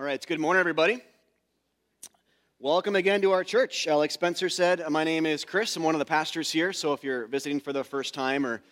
All right, It's good morning, everybody. Welcome again to our church. Uh, like Spencer said, my name is Chris. I'm one of the pastors here. So if you're visiting for the first time or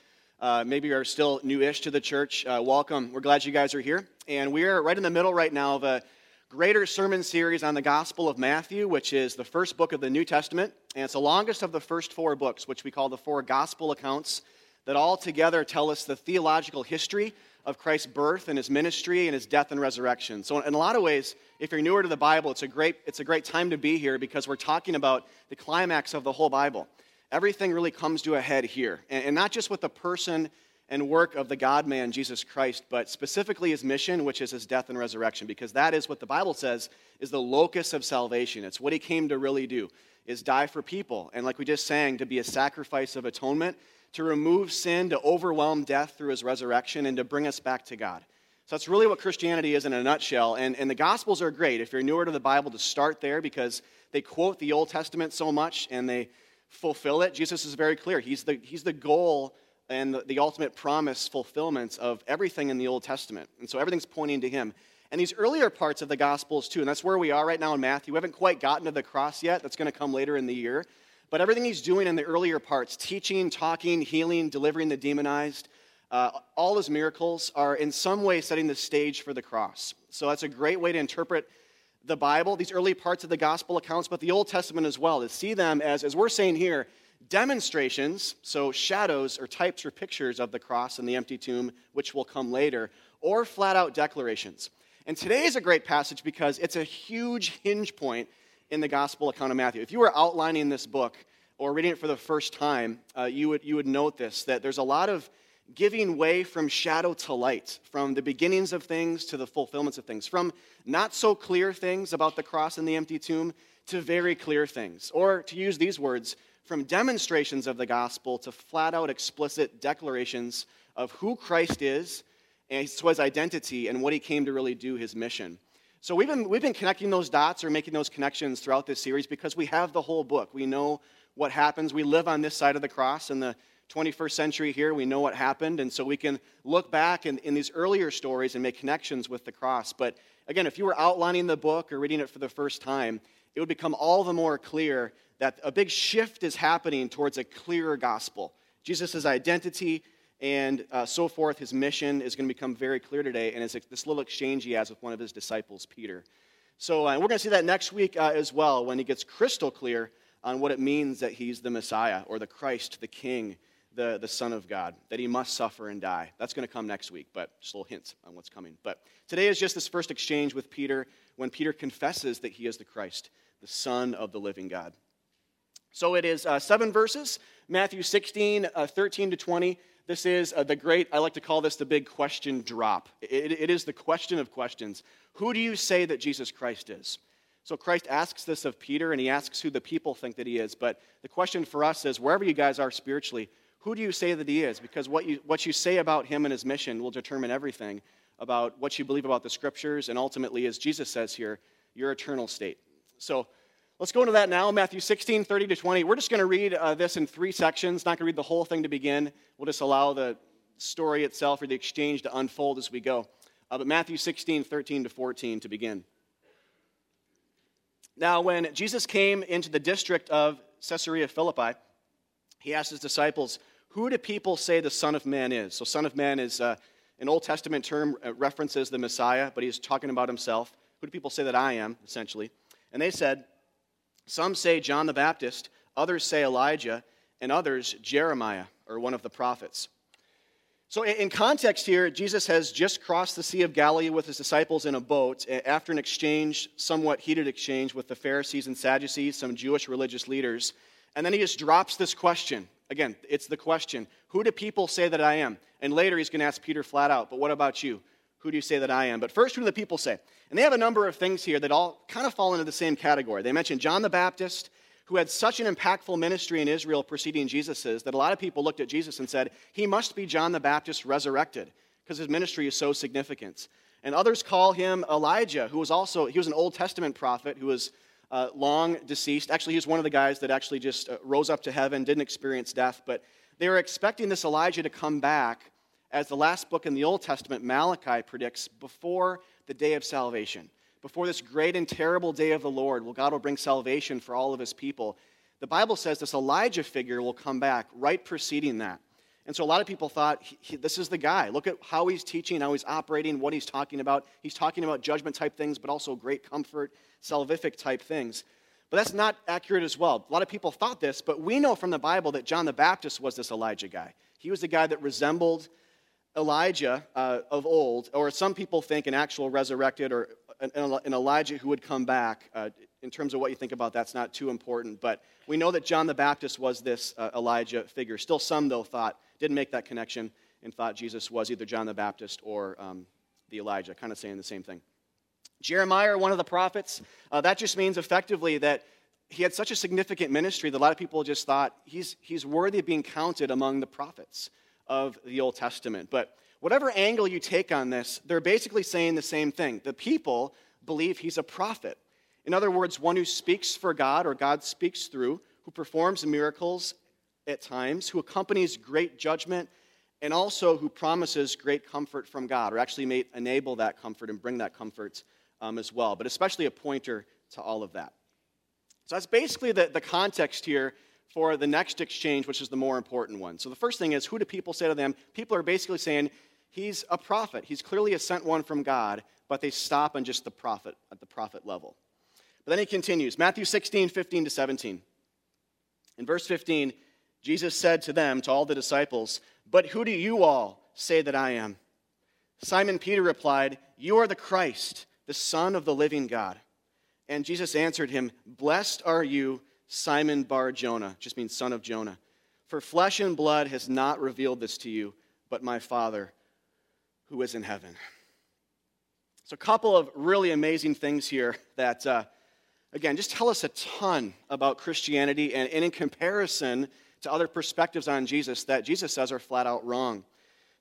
uh, maybe you're still newish to the church, uh, welcome. We're glad you guys are here. And we are right in the middle right now of a greater sermon series on the Gospel of Matthew, which is the first book of the New Testament. And it's the longest of the first four books, which we call the four gospel accounts that all together tell us the theological history of Christ's birth and his ministry and his death and resurrection. So, in a lot of ways, if you're newer to the Bible, it's a great, it's a great time to be here because we're talking about the climax of the whole Bible. Everything really comes to a head here. And, and not just with the person and work of the God man, Jesus Christ, but specifically his mission, which is his death and resurrection, because that is what the Bible says is the locus of salvation. It's what he came to really do, is die for people. And like we just sang, to be a sacrifice of atonement to remove sin, to overwhelm death through his resurrection, and to bring us back to God. So that's really what Christianity is in a nutshell. And, and the Gospels are great. If you're newer to the Bible, to start there because they quote the Old Testament so much and they fulfill it. Jesus is very clear. He's the, he's the goal and the, the ultimate promise fulfillment of everything in the Old Testament. And so everything's pointing to him. And these earlier parts of the Gospels, too, and that's where we are right now in Matthew. We haven't quite gotten to the cross yet. That's going to come later in the year. But everything he's doing in the earlier parts, teaching, talking, healing, delivering the demonized, uh, all his miracles are in some way setting the stage for the cross. So that's a great way to interpret the Bible, these early parts of the gospel accounts, but the Old Testament as well, to see them as, as we're saying here, demonstrations, so shadows or types or pictures of the cross and the empty tomb, which will come later, or flat out declarations. And today is a great passage because it's a huge hinge point in the Gospel account of Matthew. If you were outlining this book or reading it for the first time, uh, you, would, you would note this that there's a lot of giving way from shadow to light, from the beginnings of things to the fulfillments of things, from not so clear things about the cross and the empty tomb to very clear things. Or to use these words, from demonstrations of the gospel to flat out explicit declarations of who Christ is and his identity and what he came to really do, his mission. So we've been, we've been connecting those dots or making those connections throughout this series because we have the whole book. We know what happens. We live on this side of the cross in the 21st century here. We know what happened. And so we can look back in, in these earlier stories and make connections with the cross. But again, if you were outlining the book or reading it for the first time, it would become all the more clear that a big shift is happening towards a clearer gospel. Jesus' identity, and uh, so forth. His mission is going to become very clear today, and it's this little exchange he has with one of his disciples, Peter. So uh, we're going to see that next week uh, as well when he gets crystal clear on what it means that he's the Messiah or the Christ, the King, the, the Son of God, that he must suffer and die. That's going to come next week, but just little hints on what's coming. But today is just this first exchange with Peter when Peter confesses that he is the Christ, the Son of the living God. So it is uh, seven verses Matthew 16, uh, 13 to 20. This is uh, the great, I like to call this the big question drop. It, it is the question of questions. Who do you say that Jesus Christ is? So Christ asks this of Peter, and he asks who the people think that he is. But the question for us is wherever you guys are spiritually, who do you say that he is? Because what you, what you say about him and his mission will determine everything about what you believe about the scriptures, and ultimately, as Jesus says here, your eternal state. So Let's go into that now. Matthew 16, 30 to 20. We're just going to read uh, this in three sections. Not going to read the whole thing to begin. We'll just allow the story itself or the exchange to unfold as we go. Uh, but Matthew 16, 13 to 14 to begin. Now, when Jesus came into the district of Caesarea Philippi, he asked his disciples, Who do people say the Son of Man is? So, Son of Man is uh, an Old Testament term, uh, references the Messiah, but he's talking about himself. Who do people say that I am, essentially? And they said, some say John the Baptist, others say Elijah, and others Jeremiah or one of the prophets. So, in context here, Jesus has just crossed the Sea of Galilee with his disciples in a boat eh, after an exchange, somewhat heated exchange, with the Pharisees and Sadducees, some Jewish religious leaders. And then he just drops this question. Again, it's the question Who do people say that I am? And later he's going to ask Peter flat out, But what about you? Who do you say that I am? But first, who do the people say? And they have a number of things here that all kind of fall into the same category. They mention John the Baptist, who had such an impactful ministry in Israel preceding Jesus's that a lot of people looked at Jesus and said, He must be John the Baptist resurrected, because his ministry is so significant. And others call him Elijah, who was also, he was an Old Testament prophet who was uh, long deceased. Actually, he was one of the guys that actually just uh, rose up to heaven, didn't experience death, but they were expecting this Elijah to come back as the last book in the Old Testament, Malachi, predicts before the day of salvation. before this great and terrible day of the Lord, well, God will bring salvation for all of his people. The Bible says this Elijah figure will come back right preceding that. And so a lot of people thought, he, he, this is the guy. Look at how he's teaching, how he's operating, what he's talking about. He's talking about judgment type things, but also great comfort, salvific type things. But that's not accurate as well. A lot of people thought this, but we know from the Bible that John the Baptist was this Elijah guy. He was the guy that resembled Elijah uh, of old, or some people think an actual resurrected or an, an Elijah who would come back. Uh, in terms of what you think about, that's not too important. But we know that John the Baptist was this uh, Elijah figure. Still, some, though, thought, didn't make that connection and thought Jesus was either John the Baptist or um, the Elijah, kind of saying the same thing. Jeremiah, one of the prophets, uh, that just means effectively that he had such a significant ministry that a lot of people just thought he's, he's worthy of being counted among the prophets of the Old Testament. But whatever angle you take on this, they're basically saying the same thing. The people believe he's a prophet. In other words, one who speaks for God or God speaks through, who performs miracles at times, who accompanies great judgment, and also who promises great comfort from God, or actually may enable that comfort and bring that comfort um, as well, but especially a pointer to all of that. So that's basically the, the context here for the next exchange, which is the more important one. So the first thing is who do people say to them? People are basically saying, He's a prophet. He's clearly a sent one from God, but they stop on just the prophet, at the prophet level. But then he continues Matthew 16, 15 to 17. In verse 15, Jesus said to them, to all the disciples, But who do you all say that I am? Simon Peter replied, You are the Christ, the Son of the living God. And Jesus answered him, Blessed are you, Simon Bar Jonah, just means son of Jonah. For flesh and blood has not revealed this to you, but my Father who is in heaven. So, a couple of really amazing things here that, uh, again, just tell us a ton about Christianity and, and in comparison to other perspectives on Jesus that Jesus says are flat out wrong.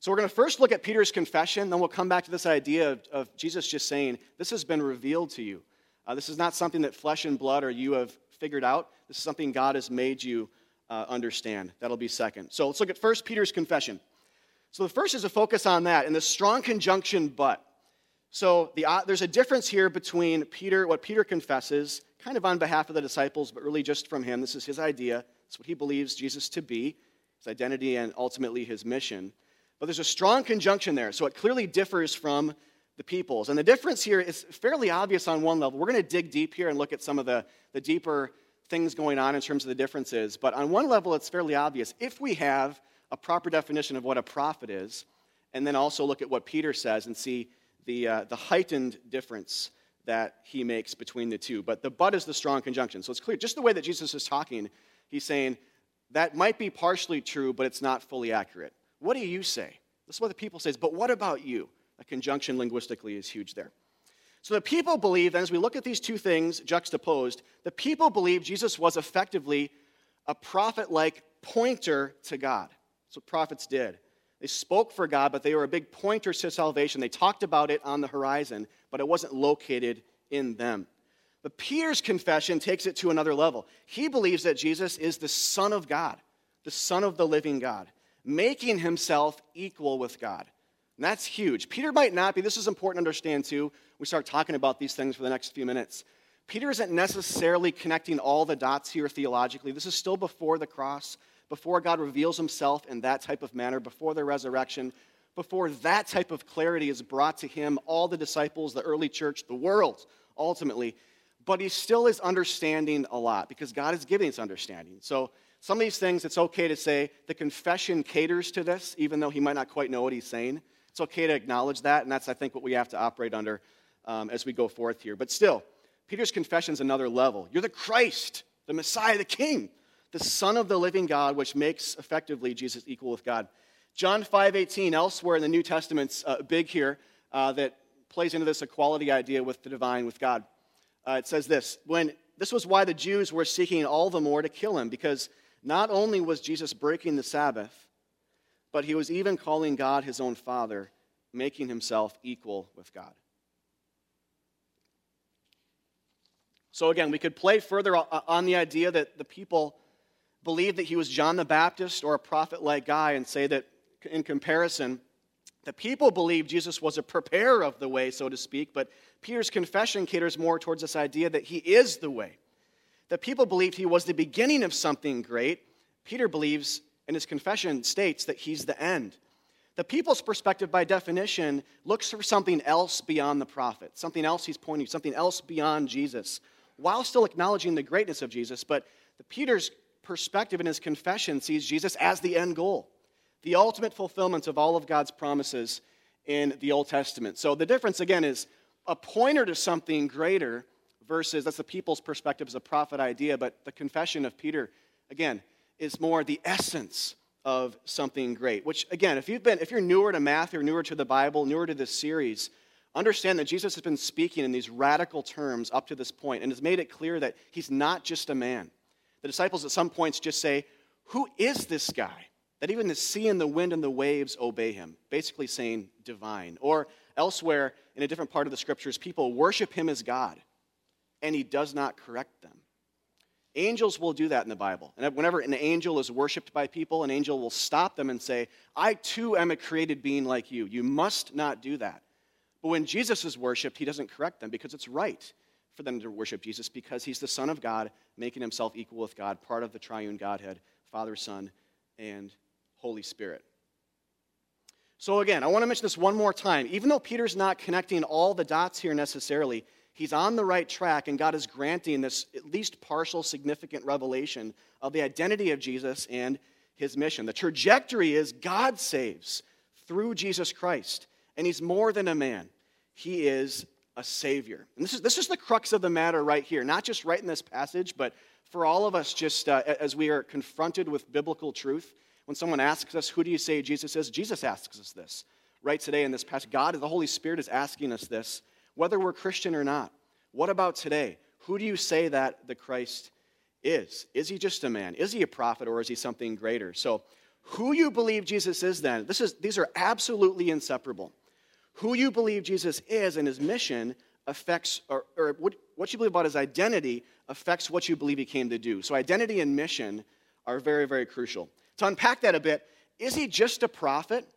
So, we're going to first look at Peter's confession, then we'll come back to this idea of, of Jesus just saying, This has been revealed to you. Uh, this is not something that flesh and blood or you have figured out. This is something God has made you uh, understand. That'll be second. So, let's look at first Peter's confession. So, the first is a focus on that and the strong conjunction but. So, the, uh, there's a difference here between Peter, what Peter confesses, kind of on behalf of the disciples, but really just from him. This is his idea. It's what he believes Jesus to be, his identity, and ultimately his mission. But there's a strong conjunction there, so it clearly differs from the peoples. And the difference here is fairly obvious on one level. We're going to dig deep here and look at some of the, the deeper things going on in terms of the differences. But on one level, it's fairly obvious. If we have a proper definition of what a prophet is, and then also look at what Peter says and see the, uh, the heightened difference that he makes between the two. But the but is the strong conjunction. So it's clear, just the way that Jesus is talking, he's saying that might be partially true, but it's not fully accurate. What do you say? This is what the people says, but what about you? A conjunction linguistically is huge there. So the people believe, and as we look at these two things juxtaposed, the people believe Jesus was effectively a prophet like pointer to God. That's what prophets did. They spoke for God, but they were a big pointer to salvation. They talked about it on the horizon, but it wasn't located in them. But Peter's confession takes it to another level. He believes that Jesus is the Son of God, the Son of the living God, making himself equal with God. And that's huge. Peter might not be, this is important to understand too. We start talking about these things for the next few minutes. Peter isn't necessarily connecting all the dots here theologically. This is still before the cross, before God reveals himself in that type of manner, before the resurrection, before that type of clarity is brought to him, all the disciples, the early church, the world, ultimately. But he still is understanding a lot because God is giving us understanding. So, some of these things, it's okay to say the confession caters to this, even though he might not quite know what he's saying. It's okay to acknowledge that, and that's, I think, what we have to operate under um, as we go forth here. But still, Peter's confession is another level. You're the Christ, the Messiah, the King, the Son of the living God, which makes effectively Jesus equal with God. John 5:18, elsewhere in the New Testament's uh, big here, uh, that plays into this equality idea with the divine, with God. Uh, it says this: When this was why the Jews were seeking all the more to kill him, because not only was Jesus breaking the Sabbath, but he was even calling God his own Father, making himself equal with God. So, again, we could play further on the idea that the people believed that he was John the Baptist or a prophet like guy and say that in comparison, The people believed Jesus was a preparer of the way, so to speak, but Peter's confession caters more towards this idea that he is the way. The people believed he was the beginning of something great. Peter believes, in his confession, states that he's the end. The people's perspective, by definition, looks for something else beyond the prophet, something else he's pointing, something else beyond Jesus, while still acknowledging the greatness of Jesus. But the Peter's perspective in his confession sees Jesus as the end goal, the ultimate fulfillment of all of God's promises in the Old Testament. So the difference, again, is a pointer to something greater versus that's the people's perspective as a prophet idea, but the confession of Peter, again, is more the essence of something great. Which, again, if you've been, if you're newer to math or newer to the Bible, newer to this series, understand that Jesus has been speaking in these radical terms up to this point and has made it clear that he's not just a man. The disciples at some points just say, Who is this guy? That even the sea and the wind and the waves obey him, basically saying divine. Or elsewhere in a different part of the scriptures, people worship him as God, and he does not correct them. Angels will do that in the Bible. And whenever an angel is worshiped by people, an angel will stop them and say, I too am a created being like you. You must not do that. But when Jesus is worshiped, he doesn't correct them because it's right for them to worship Jesus because he's the Son of God, making himself equal with God, part of the triune Godhead, Father, Son, and Holy Spirit. So, again, I want to mention this one more time. Even though Peter's not connecting all the dots here necessarily, he's on the right track, and God is granting this at least partial, significant revelation of the identity of Jesus and his mission. The trajectory is God saves through Jesus Christ, and he's more than a man, he is a savior. And this is, this is the crux of the matter right here, not just right in this passage, but for all of us, just uh, as we are confronted with biblical truth. When someone asks us, Who do you say Jesus is? Jesus asks us this. Right today in this passage, God, the Holy Spirit, is asking us this whether we're Christian or not. What about today? Who do you say that the Christ is? Is he just a man? Is he a prophet or is he something greater? So, who you believe Jesus is then, this is, these are absolutely inseparable. Who you believe Jesus is and his mission affects, or, or what, what you believe about his identity affects what you believe he came to do. So, identity and mission are very, very crucial. To unpack that a bit, is he just a prophet?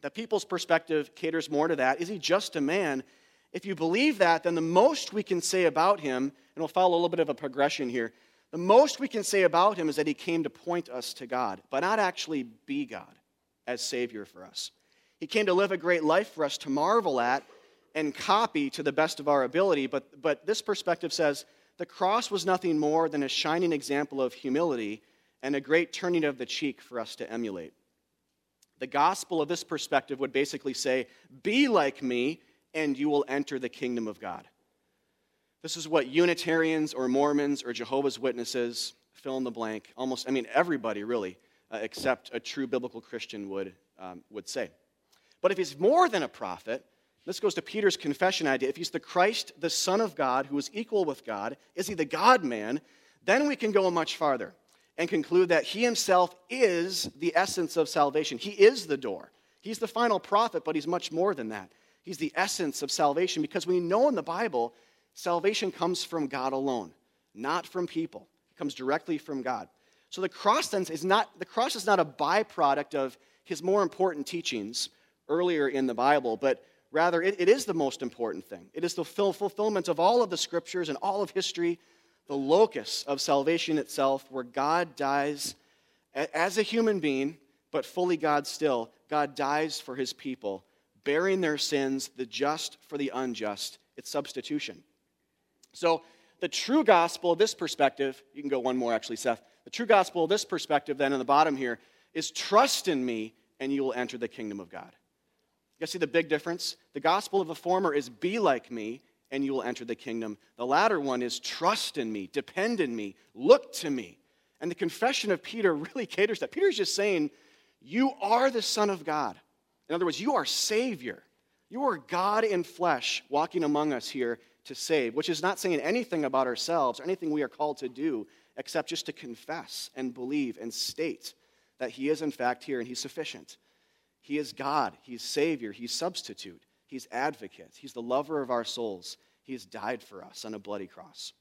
The people's perspective caters more to that. Is he just a man? If you believe that, then the most we can say about him, and we'll follow a little bit of a progression here, the most we can say about him is that he came to point us to God, but not actually be God as Savior for us. He came to live a great life for us to marvel at and copy to the best of our ability, but, but this perspective says the cross was nothing more than a shining example of humility and a great turning of the cheek for us to emulate. The gospel of this perspective would basically say, Be like me, and you will enter the kingdom of God. This is what Unitarians or Mormons or Jehovah's Witnesses, fill in the blank, almost, I mean, everybody really, uh, except a true biblical Christian would, um, would say. But if he's more than a prophet, this goes to Peter's confession idea. If he's the Christ, the Son of God, who is equal with God, is he the God man? Then we can go much farther and conclude that he himself is the essence of salvation. He is the door. He's the final prophet, but he's much more than that. He's the essence of salvation because we know in the Bible, salvation comes from God alone, not from people. It comes directly from God. So the cross then is not the cross is not a byproduct of his more important teachings earlier in the Bible, but rather it, it is the most important thing. It is the fulfillment of all of the scriptures and all of history, the locus of salvation itself, where God dies as a human being, but fully God still. God dies for his people bearing their sins, the just for the unjust. It's substitution. So, the true gospel, of this perspective, you can go one more actually, Seth. The true gospel, of this perspective, then in the bottom here, is trust in me and you will enter the kingdom of God. You see the big difference? The gospel of the former is be like me and you will enter the kingdom. The latter one is trust in me, depend in me, look to me. And the confession of Peter really caters that. Peter's just saying, You are the Son of God. In other words, you are Savior. You are God in flesh walking among us here to save, which is not saying anything about ourselves or anything we are called to do except just to confess and believe and state that He is, in fact, here and He's sufficient. He is God, He's Savior, He's substitute, He's advocate, He's the lover of our souls. He has died for us on a bloody cross.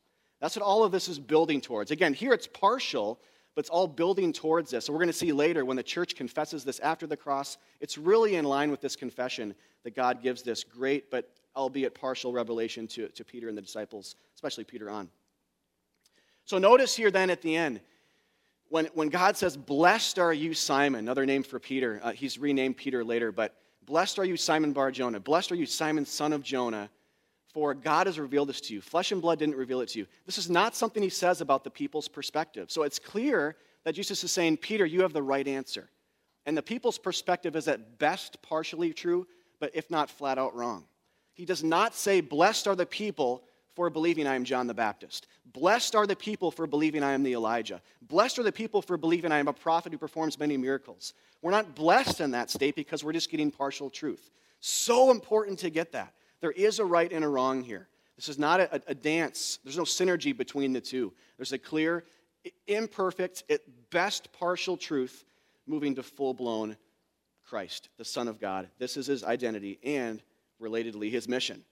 That's what all of this is building towards. Again, here it's partial, but it's all building towards this. So we're going to see later when the church confesses this after the cross, it's really in line with this confession that God gives this great, but albeit partial revelation to, to Peter and the disciples, especially Peter on. So notice here then at the end, when, when God says, Blessed are you, Simon, another name for Peter, uh, he's renamed Peter later, but blessed are you, Simon Bar Jonah, blessed are you, Simon, son of Jonah, for God has revealed this to you. Flesh and blood didn't reveal it to you. This is not something he says about the people's perspective. So it's clear that Jesus is saying, Peter, you have the right answer. And the people's perspective is at best partially true, but if not flat out wrong. He does not say, Blessed are the people for believing I am John the Baptist. Blessed are the people for believing I am the Elijah. Blessed are the people for believing I am a prophet who performs many miracles. We're not blessed in that state because we're just getting partial truth. So important to get that. There is a right and a wrong here. This is not a, a dance, there's no synergy between the two. There's a clear, imperfect, at best partial truth moving to full blown Christ, the Son of God. This is his identity and, relatedly, his mission.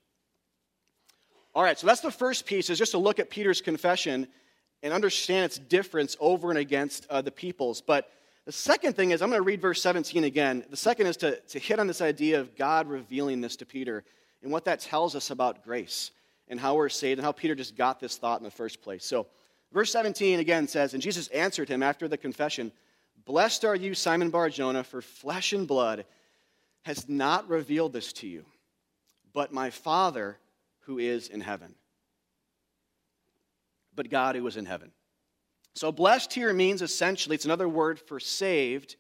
All right, so that's the first piece, is just to look at Peter's confession and understand its difference over and against uh, the people's. But the second thing is, I'm going to read verse 17 again. The second is to, to hit on this idea of God revealing this to Peter and what that tells us about grace and how we're saved and how Peter just got this thought in the first place. So, verse 17 again says, And Jesus answered him after the confession, Blessed are you, Simon Bar Jonah, for flesh and blood has not revealed this to you, but my Father who is in heaven. But God who is in heaven. So, blessed here means essentially, it's another word for saved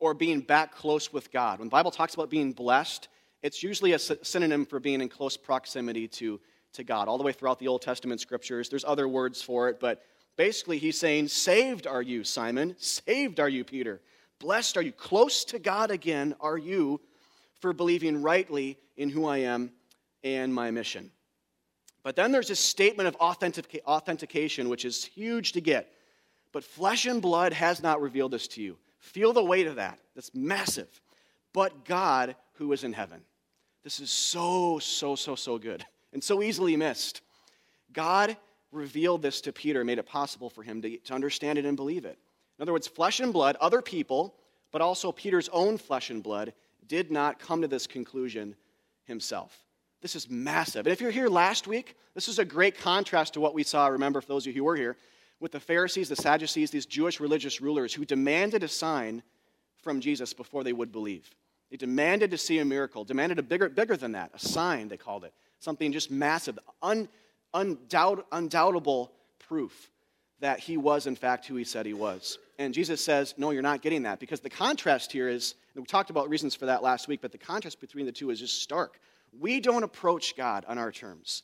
or being back close with God. When the Bible talks about being blessed, it's usually a synonym for being in close proximity to, to God. All the way throughout the Old Testament scriptures, there's other words for it, but basically he's saying, Saved are you, Simon. Saved are you, Peter. Blessed are you. Close to God again are you for believing rightly in who I am and my mission. But then there's this statement of authentic- authentication, which is huge to get. But flesh and blood has not revealed this to you. Feel the weight of that. That's massive. But God who is in heaven. This is so, so, so, so good and so easily missed. God revealed this to Peter, made it possible for him to, to understand it and believe it. In other words, flesh and blood, other people, but also Peter's own flesh and blood, did not come to this conclusion himself. This is massive. And if you're here last week, this is a great contrast to what we saw, remember, for those of you who were here, with the Pharisees, the Sadducees, these Jewish religious rulers who demanded a sign from Jesus before they would believe. They demanded to see a miracle, demanded a bigger, bigger than that, a sign, they called it. Something just massive, un, undoubt, undoubtable proof that he was, in fact, who he said he was. And Jesus says, No, you're not getting that. Because the contrast here is, we talked about reasons for that last week, but the contrast between the two is just stark. We don't approach God on our terms.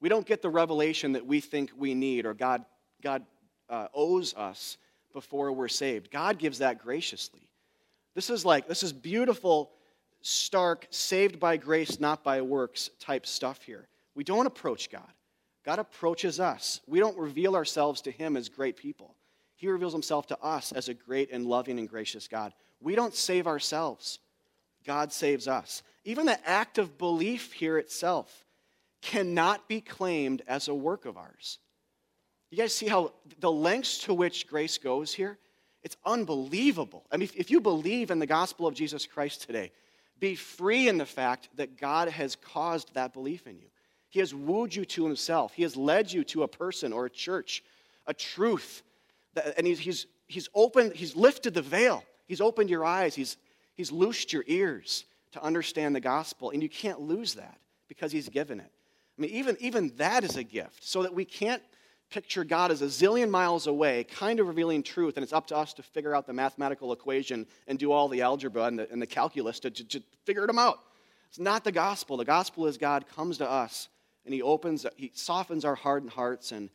We don't get the revelation that we think we need or God, God uh, owes us before we're saved. God gives that graciously. This is like, this is beautiful, stark, saved by grace, not by works type stuff here. We don't approach God. God approaches us. We don't reveal ourselves to Him as great people. He reveals Himself to us as a great and loving and gracious God. We don't save ourselves, God saves us. Even the act of belief here itself cannot be claimed as a work of ours. You guys see how the lengths to which grace goes here? It's unbelievable. I mean, if you believe in the gospel of Jesus Christ today, be free in the fact that God has caused that belief in you. He has wooed you to himself. He has led you to a person or a church, a truth. That, and he's, he's, he's opened, he's lifted the veil. He's opened your eyes. He's, he's loosed your ears to understand the gospel, and you can't lose that because he's given it. I mean, even, even that is a gift, so that we can't picture God as a zillion miles away, kind of revealing truth, and it's up to us to figure out the mathematical equation and do all the algebra and the, and the calculus to, to, to figure them out. It's not the gospel. The gospel is God comes to us and he opens, he softens our hardened hearts and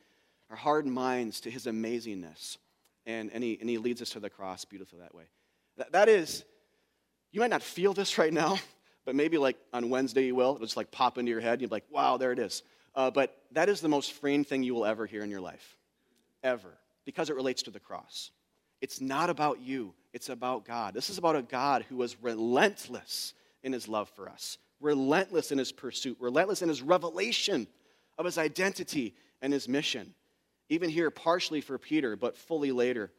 our hardened minds to his amazingness. And, and, he, and he leads us to the cross beautifully that way. That, that is you might not feel this right now, but maybe like on Wednesday you will. It'll just like pop into your head. You'll be like, wow, there it is. Uh, but that is the most freeing thing you will ever hear in your life, ever, because it relates to the cross. It's not about you, it's about God. This is about a God who was relentless in his love for us, relentless in his pursuit, relentless in his revelation of his identity and his mission. Even here, partially for Peter, but fully later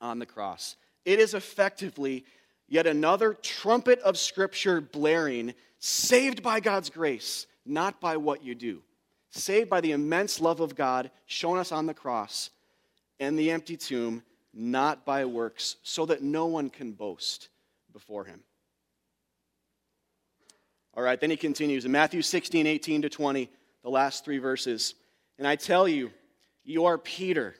on the cross. It is effectively yet another trumpet of Scripture blaring, saved by God's grace, not by what you do. Saved by the immense love of God shown us on the cross and the empty tomb, not by works, so that no one can boast before him. All right, then he continues in Matthew 16, 18 to 20, the last three verses. And I tell you, you are Peter,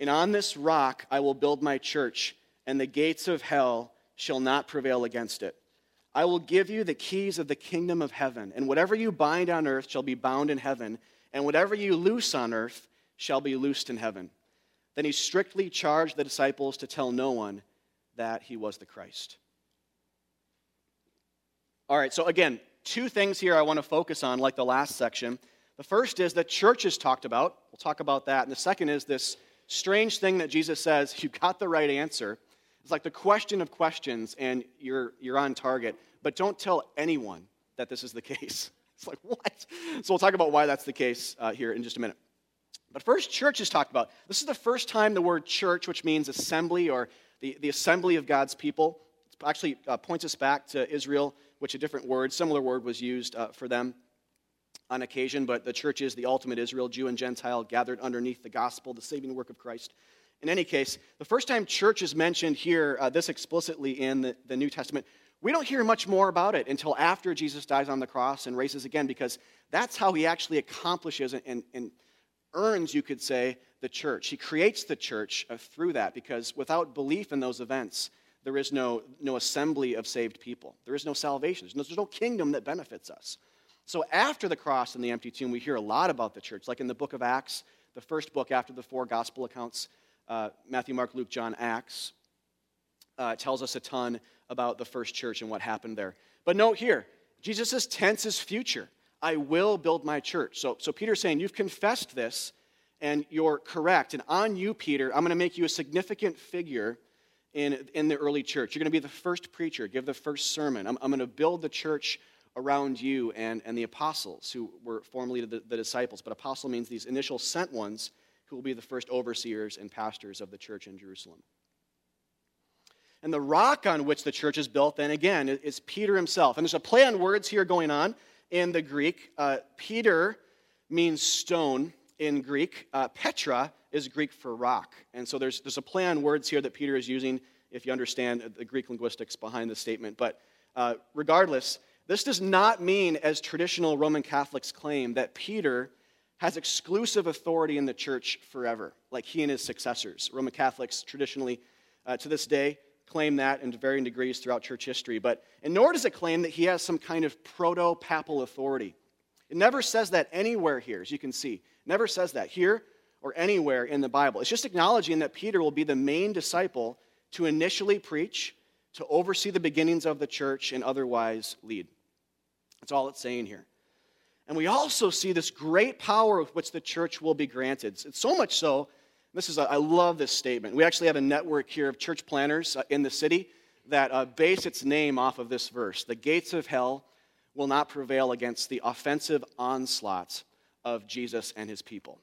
and on this rock I will build my church, and the gates of hell shall not prevail against it. I will give you the keys of the kingdom of heaven, and whatever you bind on earth shall be bound in heaven, and whatever you loose on earth shall be loosed in heaven. Then he strictly charged the disciples to tell no one that he was the Christ. All right, so again, two things here I want to focus on, like the last section. The first is that church is talked about. We'll talk about that. And the second is this strange thing that Jesus says you got the right answer. It's like the question of questions, and you're, you're on target, but don't tell anyone that this is the case. It's like, what? So we'll talk about why that's the case uh, here in just a minute. But first, church is talked about. This is the first time the word church, which means assembly or the, the assembly of God's people, actually uh, points us back to Israel, which a different word, similar word was used uh, for them on occasion, but the church is the ultimate Israel, Jew and Gentile, gathered underneath the gospel, the saving work of Christ. In any case, the first time church is mentioned here, uh, this explicitly in the, the New Testament, we don't hear much more about it until after Jesus dies on the cross and raises again, because that's how he actually accomplishes and, and earns, you could say, the church. He creates the church uh, through that, because without belief in those events, there is no, no assembly of saved people. There is no salvation. There's no, there's no kingdom that benefits us. So after the cross and the empty tomb, we hear a lot about the church. Like in the book of Acts, the first book after the four gospel accounts, uh, Matthew, Mark, Luke, John, Acts, uh, tells us a ton about the first church and what happened there. But note here, Jesus' tense is future. I will build my church. So, so Peter's saying, You've confessed this, and you're correct. And on you, Peter, I'm going to make you a significant figure in, in the early church. You're going to be the first preacher, give the first sermon. I'm, I'm going to build the church around you and, and the apostles, who were formerly the, the disciples. But apostle means these initial sent ones who will be the first overseers and pastors of the church in Jerusalem. And the rock on which the church is built, then again, is Peter himself. And there's a play on words here going on in the Greek. Uh, Peter means stone in Greek. Uh, Petra is Greek for rock. And so there's, there's a play on words here that Peter is using if you understand the Greek linguistics behind the statement. But uh, regardless, this does not mean, as traditional Roman Catholics claim, that Peter has exclusive authority in the church forever, like he and his successors. Roman Catholics traditionally, uh, to this day, claim that in varying degrees throughout church history. But and nor does it claim that he has some kind of proto papal authority. It never says that anywhere here, as you can see. It never says that here or anywhere in the Bible. It's just acknowledging that Peter will be the main disciple to initially preach, to oversee the beginnings of the church, and otherwise lead. That's all it's saying here. And we also see this great power with which the church will be granted. It's so much so, this is, a, I love this statement. We actually have a network here of church planters uh, in the city that uh, base its name off of this verse. The gates of hell will not prevail against the offensive onslaughts of Jesus and his people.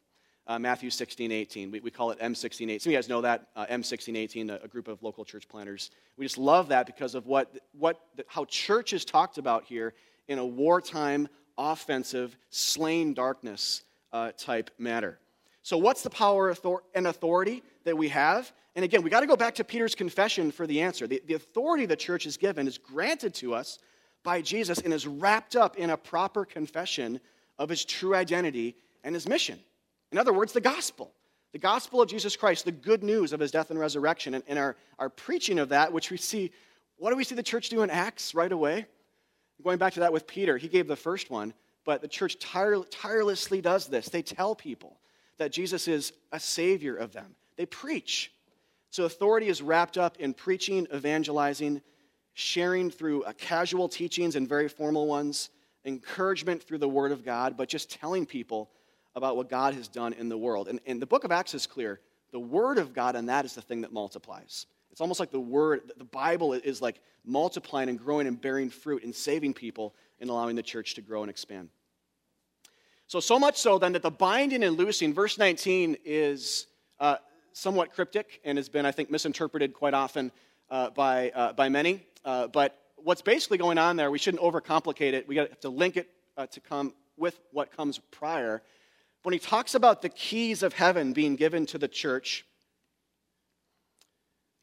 Uh, Matthew 16, 18. We, we call it M16, Some of you guys know that, uh, M16, 18, a, a, group of local church planters. We just love that because of what, what, how church is talked about here in a wartime, offensive, slain darkness uh, type matter. So, what's the power and authority that we have? And again, we got to go back to Peter's confession for the answer. The, the authority the church is given is granted to us by Jesus and is wrapped up in a proper confession of his true identity and his mission. In other words, the gospel. The gospel of Jesus Christ, the good news of his death and resurrection, and, and our, our preaching of that, which we see, what do we see the church do in Acts right away? Going back to that with Peter, he gave the first one, but the church tire, tirelessly does this. They tell people that Jesus is a savior of them, they preach. So authority is wrapped up in preaching, evangelizing, sharing through uh, casual teachings and very formal ones, encouragement through the Word of God, but just telling people about what God has done in the world. And, and the book of Acts is clear. The Word of God, and that is the thing that multiplies. It's almost like the word, the Bible is like multiplying and growing and bearing fruit and saving people and allowing the church to grow and expand. So, so much so then that the binding and loosing, verse 19 is uh, somewhat cryptic and has been, I think, misinterpreted quite often uh, by, uh, by many. Uh, but what's basically going on there, we shouldn't overcomplicate it. We have to link it uh, to come with what comes prior. When he talks about the keys of heaven being given to the church,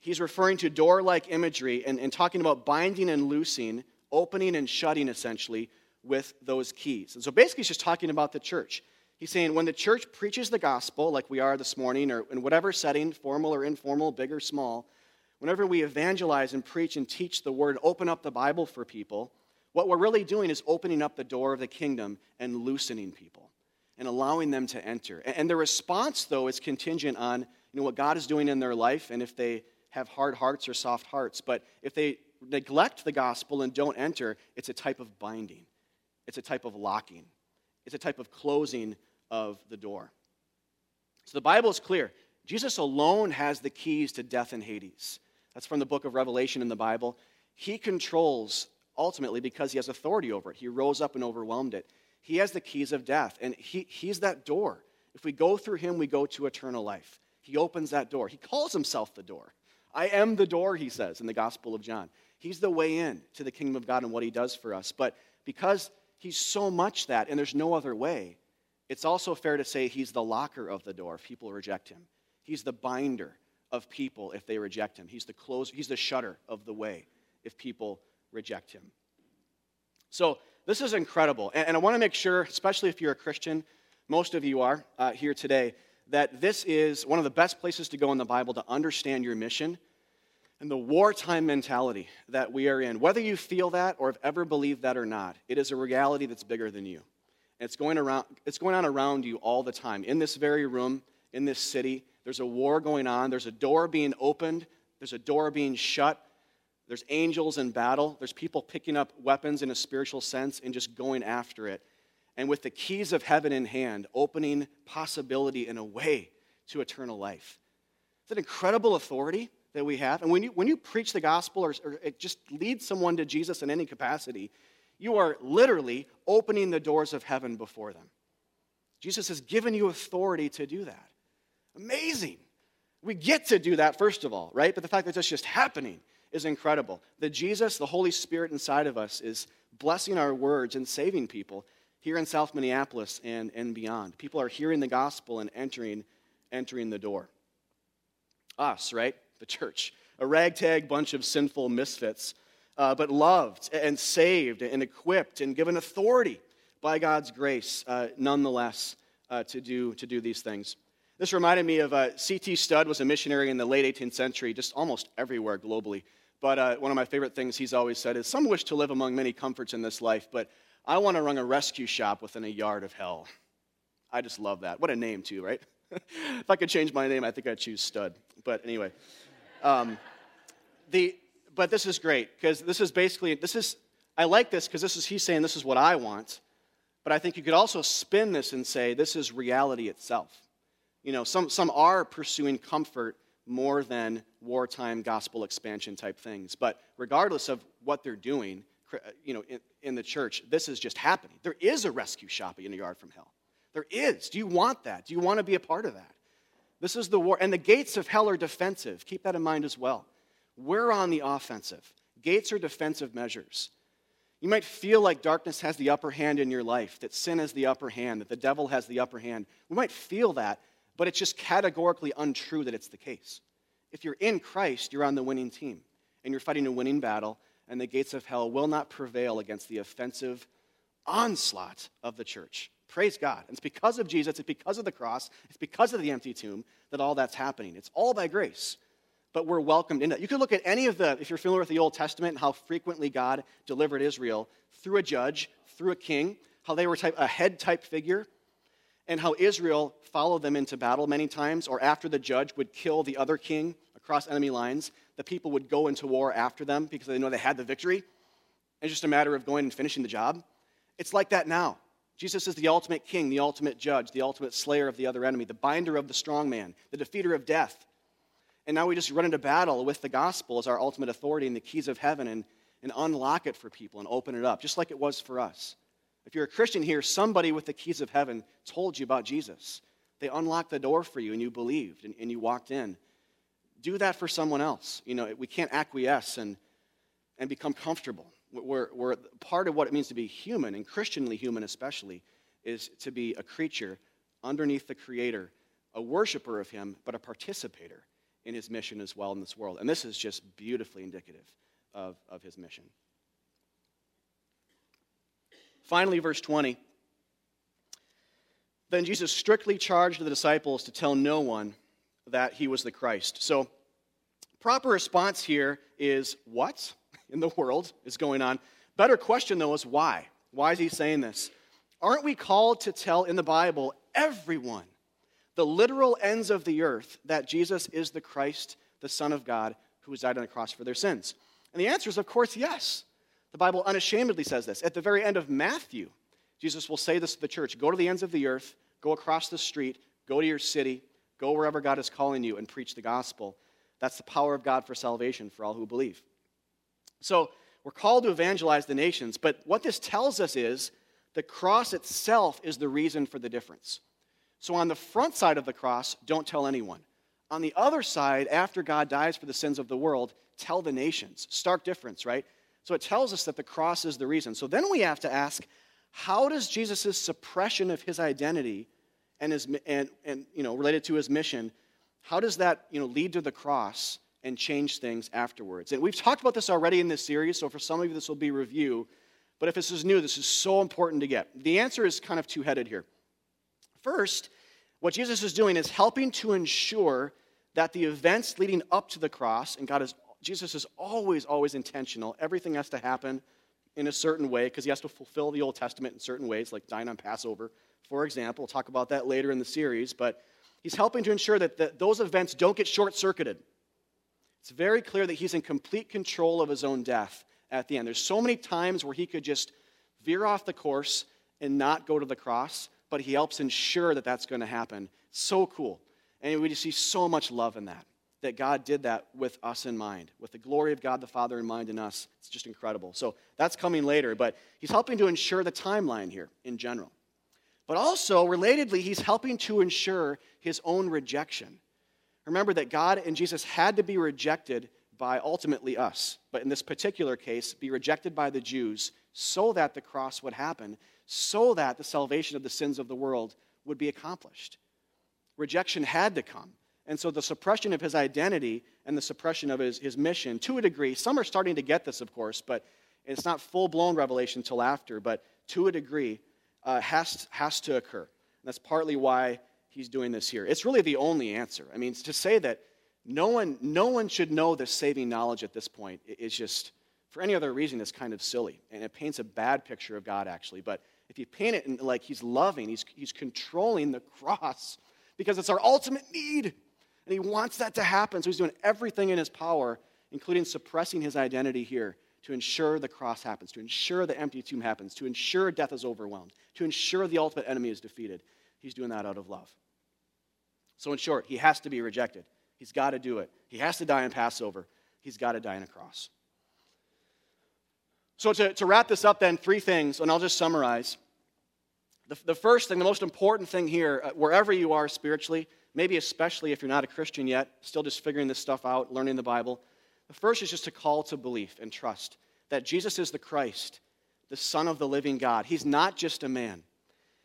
he's referring to door like imagery and, and talking about binding and loosing, opening and shutting essentially with those keys. And so basically, he's just talking about the church. He's saying when the church preaches the gospel, like we are this morning, or in whatever setting, formal or informal, big or small, whenever we evangelize and preach and teach the word, open up the Bible for people, what we're really doing is opening up the door of the kingdom and loosening people and allowing them to enter. And the response, though, is contingent on you know, what God is doing in their life and if they have hard hearts or soft hearts. But if they neglect the gospel and don't enter, it's a type of binding, it's a type of locking, it's a type of closing of the door. So the Bible is clear. Jesus alone has the keys to death and Hades. That's from the book of Revelation in the Bible. He controls ultimately because he has authority over it. He rose up and overwhelmed it. He has the keys of death, and he, he's that door. If we go through him, we go to eternal life. He opens that door. He calls himself the door. I am the door, he says in the Gospel of John. He's the way in to the kingdom of God and what he does for us. But because he's so much that, and there's no other way, it's also fair to say he's the locker of the door if people reject him. He's the binder of people if they reject him. He's the close, he's the shutter of the way if people reject him. So this is incredible. And, and I want to make sure, especially if you're a Christian, most of you are uh, here today, that this is one of the best places to go in the Bible to understand your mission and the wartime mentality that we are in. Whether you feel that or have ever believed that or not, it is a reality that's bigger than you. And it's going, around, it's going on around you all the time. In this very room, in this city, there's a war going on. There's a door being opened, there's a door being shut. There's angels in battle. There's people picking up weapons in a spiritual sense and just going after it. And with the keys of heaven in hand, opening possibility and a way to eternal life. It's an incredible authority that we have. And when you, when you preach the gospel or, or it just leads someone to Jesus in any capacity, you are literally opening the doors of heaven before them. Jesus has given you authority to do that. Amazing. We get to do that, first of all, right? But the fact that it's just happening is incredible. That Jesus, the Holy Spirit inside of us, is blessing our words and saving people here in South Minneapolis and, and beyond. People are hearing the gospel and entering, entering the door. Us, right? The church. A ragtag bunch of sinful misfits, uh, but loved and saved and equipped and given authority by God's grace, uh, nonetheless, uh, to, do, to do these things. This reminded me of uh, C.T. Studd was a missionary in the late 18th century, just almost everywhere globally. But uh, one of my favorite things he's always said is, Some wish to live among many comforts in this life, but I want to run a rescue shop within a yard of hell. I just love that. What a name, too, right? if I could change my name, I think I'd choose Studd. But anyway. Um, the, but this is great because this is basically, this is, I like this because this is, he's saying this is what I want. But I think you could also spin this and say this is reality itself. You know, some, some are pursuing comfort more than wartime gospel expansion type things. But regardless of what they're doing, you know, in, in the church, this is just happening. There is a rescue shop in a yard from hell. There is. Do you want that? Do you want to be a part of that? This is the war. And the gates of hell are defensive. Keep that in mind as well. We're on the offensive. Gates are defensive measures. You might feel like darkness has the upper hand in your life, that sin has the upper hand, that the devil has the upper hand. We might feel that, but it's just categorically untrue that it's the case. If you're in Christ, you're on the winning team, and you're fighting a winning battle, and the gates of hell will not prevail against the offensive onslaught of the church. Praise God. And it's because of Jesus, it's because of the cross, it's because of the empty tomb that all that's happening. It's all by grace, but we're welcomed into it. You could look at any of the, if you're familiar with the Old Testament, and how frequently God delivered Israel through a judge, through a king, how they were type, a head type figure and how Israel followed them into battle many times, or after the judge would kill the other king across enemy lines, the people would go into war after them because they know they had the victory. It's just a matter of going and finishing the job. It's like that now. Jesus is the ultimate king, the ultimate judge, the ultimate slayer of the other enemy, the binder of the strong man, the defeater of death. And now we just run into battle with the gospel as our ultimate authority and the keys of heaven and, and unlock it for people and open it up, just like it was for us. If you're a Christian here, somebody with the keys of heaven told you about Jesus. They unlocked the door for you and you believed and, and you walked in. Do that for someone else. You know, we can't acquiesce and, and become comfortable. We're, we're, part of what it means to be human, and Christianly human especially, is to be a creature underneath the Creator, a worshiper of Him, but a participator in His mission as well in this world. And this is just beautifully indicative of, of His mission. Finally, verse 20. Then Jesus strictly charged the disciples to tell no one that he was the Christ. So, proper response here is what in the world is going on? Better question, though, is why? Why is he saying this? Aren't we called to tell in the Bible everyone, the literal ends of the earth, that Jesus is the Christ, the Son of God, who has died on the cross for their sins? And the answer is, of course, yes. The Bible unashamedly says this. At the very end of Matthew, Jesus will say this to the church Go to the ends of the earth, go across the street, go to your city, go wherever God is calling you, and preach the gospel. That's the power of God for salvation for all who believe. So, we're called to evangelize the nations, but what this tells us is the cross itself is the reason for the difference. So, on the front side of the cross, don't tell anyone. On the other side, after God dies for the sins of the world, tell the nations. Stark difference, right? So it tells us that the cross is the reason. So then we have to ask how does Jesus' suppression of his identity and, his, and, and you know, related to his mission, how does that you know, lead to the cross and change things afterwards? And we've talked about this already in this series, so for some of you, this will be review. But if this is new, this is so important to get. The answer is kind of two headed here. First, what Jesus is doing is helping to ensure that the events leading up to the cross, and God is Jesus is always, always intentional. Everything has to happen in a certain way because he has to fulfill the Old Testament in certain ways, like dying on Passover, for example. We'll talk about that later in the series, but he's helping to ensure that the, those events don't get short circuited. It's very clear that he's in complete control of his own death at the end. There's so many times where he could just veer off the course and not go to the cross, but he helps ensure that that's going to happen. So cool. And we just see so much love in that that God did that with us in mind, with the glory of God the Father in mind in us. It's just incredible. So that's coming later, but he's helping to ensure the timeline here in general. But also, relatedly, he's helping to ensure his own rejection. Remember that God and Jesus had to be rejected by ultimately us, but in this particular case, be rejected by the Jews so that the cross would happen, so that the salvation of the sins of the world would be accomplished. Rejection had to come. And so the suppression of his identity and the suppression of his, his mission, to a degree, some are starting to get this, of course, but it's not full blown revelation until after, but to a degree, uh, has, has to occur. And that's partly why he's doing this here. It's really the only answer. I mean, to say that no one, no one should know this saving knowledge at this point is just, for any other reason, it's kind of silly. And it paints a bad picture of God, actually. But if you paint it in, like he's loving, he's, he's controlling the cross because it's our ultimate need. And he wants that to happen. So he's doing everything in his power, including suppressing his identity here, to ensure the cross happens, to ensure the empty tomb happens, to ensure death is overwhelmed, to ensure the ultimate enemy is defeated. He's doing that out of love. So, in short, he has to be rejected. He's got to do it. He has to die in Passover. He's got to die on a cross. So, to, to wrap this up, then, three things, and I'll just summarize. The, the first thing, the most important thing here, uh, wherever you are spiritually, maybe especially if you're not a Christian yet, still just figuring this stuff out, learning the Bible. The first is just a call to belief and trust that Jesus is the Christ, the Son of the living God. He's not just a man,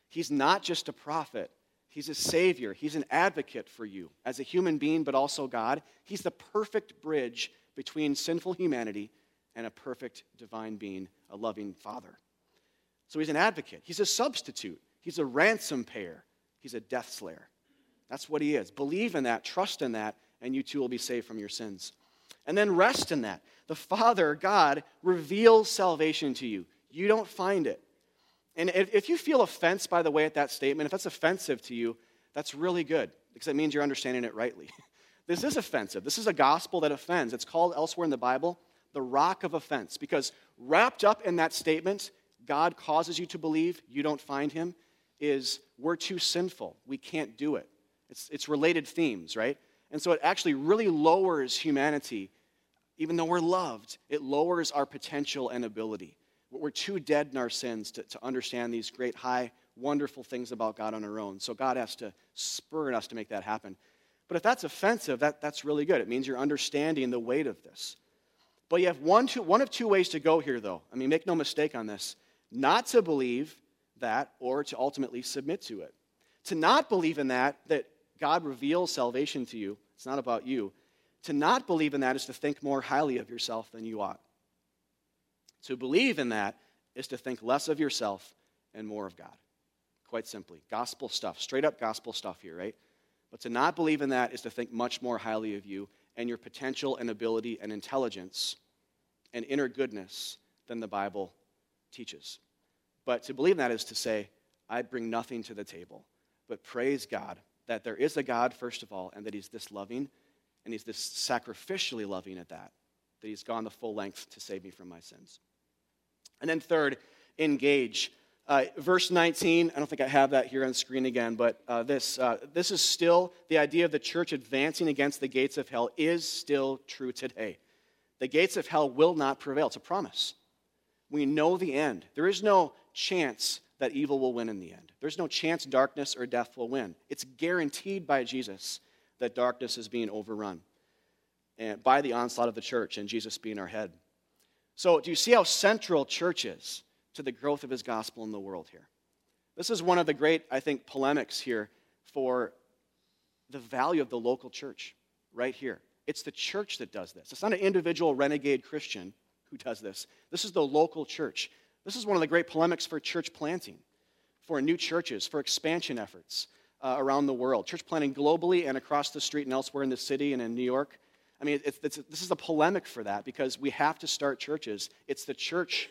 He's not just a prophet. He's a Savior. He's an advocate for you as a human being, but also God. He's the perfect bridge between sinful humanity and a perfect divine being, a loving Father. So he's an advocate. He's a substitute. He's a ransom payer. He's a death slayer. That's what he is. Believe in that, trust in that, and you too will be saved from your sins. And then rest in that. The Father, God, reveals salvation to you. You don't find it. And if, you feel offense, by the way, at that statement, if that's offensive to you, that's really good because it means you're understanding it rightly. this is offensive. This is a gospel that offends. It's called elsewhere in the Bible the rock of offense because wrapped up in that statement, God causes you to believe you don't find him, is we're too sinful. We can't do it. It's, it's related themes, right? And so it actually really lowers humanity. Even though we're loved, it lowers our potential and ability. We're too dead in our sins to, to understand these great high wonderful things about God on our own. So God has to spur us to make that happen. But if that's offensive, that, that's really good. It means you're understanding the weight of this. But you have one, two, one of two ways to go here, though. I mean, make no mistake on this not to believe that or to ultimately submit to it. To not believe in that, that God reveals salvation to you, it's not about you. To not believe in that is to think more highly of yourself than you ought. To believe in that is to think less of yourself and more of God. Quite simply. Gospel stuff, straight up gospel stuff here, right? But to not believe in that is to think much more highly of you and your potential and ability and intelligence and inner goodness than the Bible teaches. But to believe in that is to say, I bring nothing to the table, but praise God that there is a God, first of all, and that He's this loving, and He's this sacrificially loving at that, that He's gone the full length to save me from my sins. And then, third, engage. Uh, verse 19, I don't think I have that here on screen again, but uh, this, uh, this is still the idea of the church advancing against the gates of hell is still true today. The gates of hell will not prevail. It's a promise. We know the end. There is no chance that evil will win in the end. There's no chance darkness or death will win. It's guaranteed by Jesus that darkness is being overrun and by the onslaught of the church and Jesus being our head. So, do you see how central church is to the growth of his gospel in the world here? This is one of the great, I think, polemics here for the value of the local church right here. It's the church that does this. It's not an individual renegade Christian who does this. This is the local church. This is one of the great polemics for church planting, for new churches, for expansion efforts uh, around the world. Church planting globally and across the street and elsewhere in the city and in New York. I mean, it's, it's, this is a polemic for that because we have to start churches. It's the church,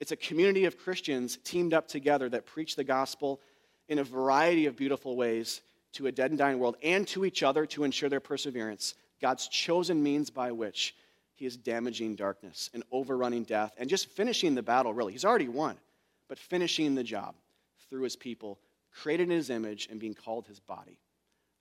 it's a community of Christians teamed up together that preach the gospel in a variety of beautiful ways to a dead and dying world and to each other to ensure their perseverance. God's chosen means by which he is damaging darkness and overrunning death and just finishing the battle, really. He's already won, but finishing the job through his people, created in his image and being called his body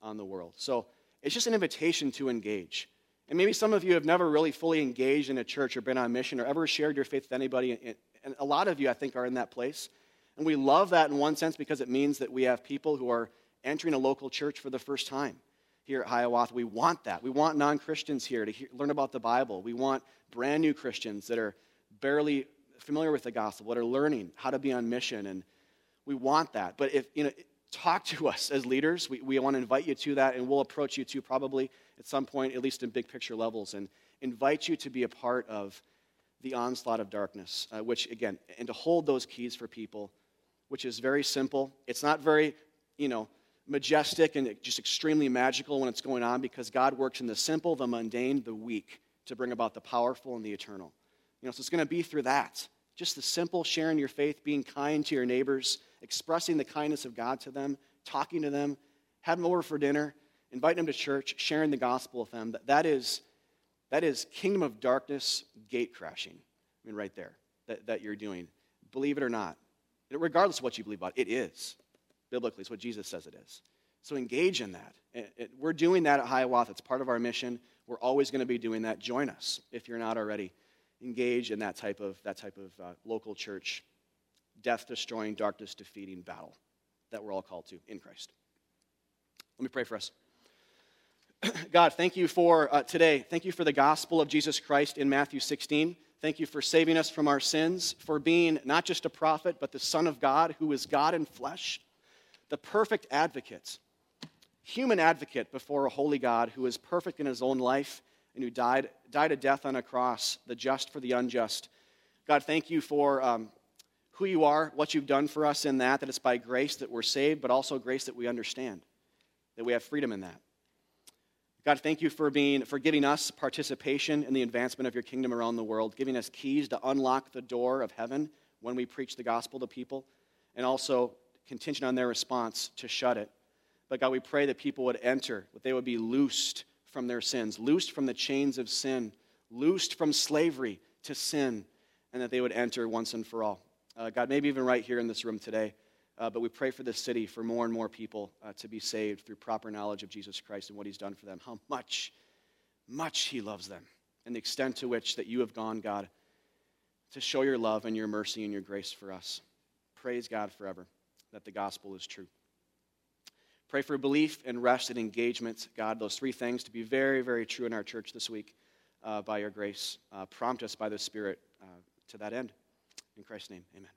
on the world. So it's just an invitation to engage. And maybe some of you have never really fully engaged in a church or been on mission or ever shared your faith with anybody. And a lot of you, I think, are in that place. And we love that in one sense because it means that we have people who are entering a local church for the first time here at Hiawatha. We want that. We want non Christians here to hear, learn about the Bible. We want brand new Christians that are barely familiar with the gospel, that are learning how to be on mission. And we want that. But if, you know, talk to us as leaders. We, we want to invite you to that, and we'll approach you too, probably at some point, at least in big picture levels, and invite you to be a part of the onslaught of darkness, uh, which, again, and to hold those keys for people, which is very simple. It's not very, you know, majestic and just extremely magical when it's going on because God works in the simple, the mundane, the weak to bring about the powerful and the eternal. You know, so it's going to be through that. Just the simple sharing your faith, being kind to your neighbors, expressing the kindness of God to them, talking to them, having them over for dinner, inviting them to church, sharing the gospel with them. That, that, is, that is kingdom of darkness gate crashing. I mean, right there, that, that you're doing. Believe it or not. Regardless of what you believe about it, it is biblically. It's what Jesus says it is. So engage in that. It, it, we're doing that at Hiawatha. It's part of our mission. We're always going to be doing that. Join us if you're not already. Engage in that type of, that type of uh, local church, death destroying, darkness defeating battle that we're all called to in Christ. Let me pray for us. God, thank you for uh, today. Thank you for the gospel of Jesus Christ in Matthew 16. Thank you for saving us from our sins, for being not just a prophet, but the Son of God who is God in flesh the perfect advocate, human advocate before a holy God who is perfect in his own life and who died, died a death on a cross, the just for the unjust. God, thank you for um, who you are, what you've done for us in that, that it's by grace that we're saved, but also grace that we understand, that we have freedom in that. God, thank you for, being, for giving us participation in the advancement of your kingdom around the world, giving us keys to unlock the door of heaven when we preach the gospel to people, and also contingent on their response to shut it. But God, we pray that people would enter, that they would be loosed from their sins, loosed from the chains of sin, loosed from slavery to sin, and that they would enter once and for all. Uh, God, maybe even right here in this room today, uh, but we pray for this city for more and more people uh, to be saved through proper knowledge of Jesus Christ and what he's done for them, how much, much he loves them, and the extent to which that you have gone, God, to show your love and your mercy and your grace for us. Praise God forever. that the gospel is true. Pray for belief and rest and engagement, God, those three things to be very, very true in our church this week uh, by your grace. Uh, prompt us by the Spirit uh, to that end. In Christ's name, amen.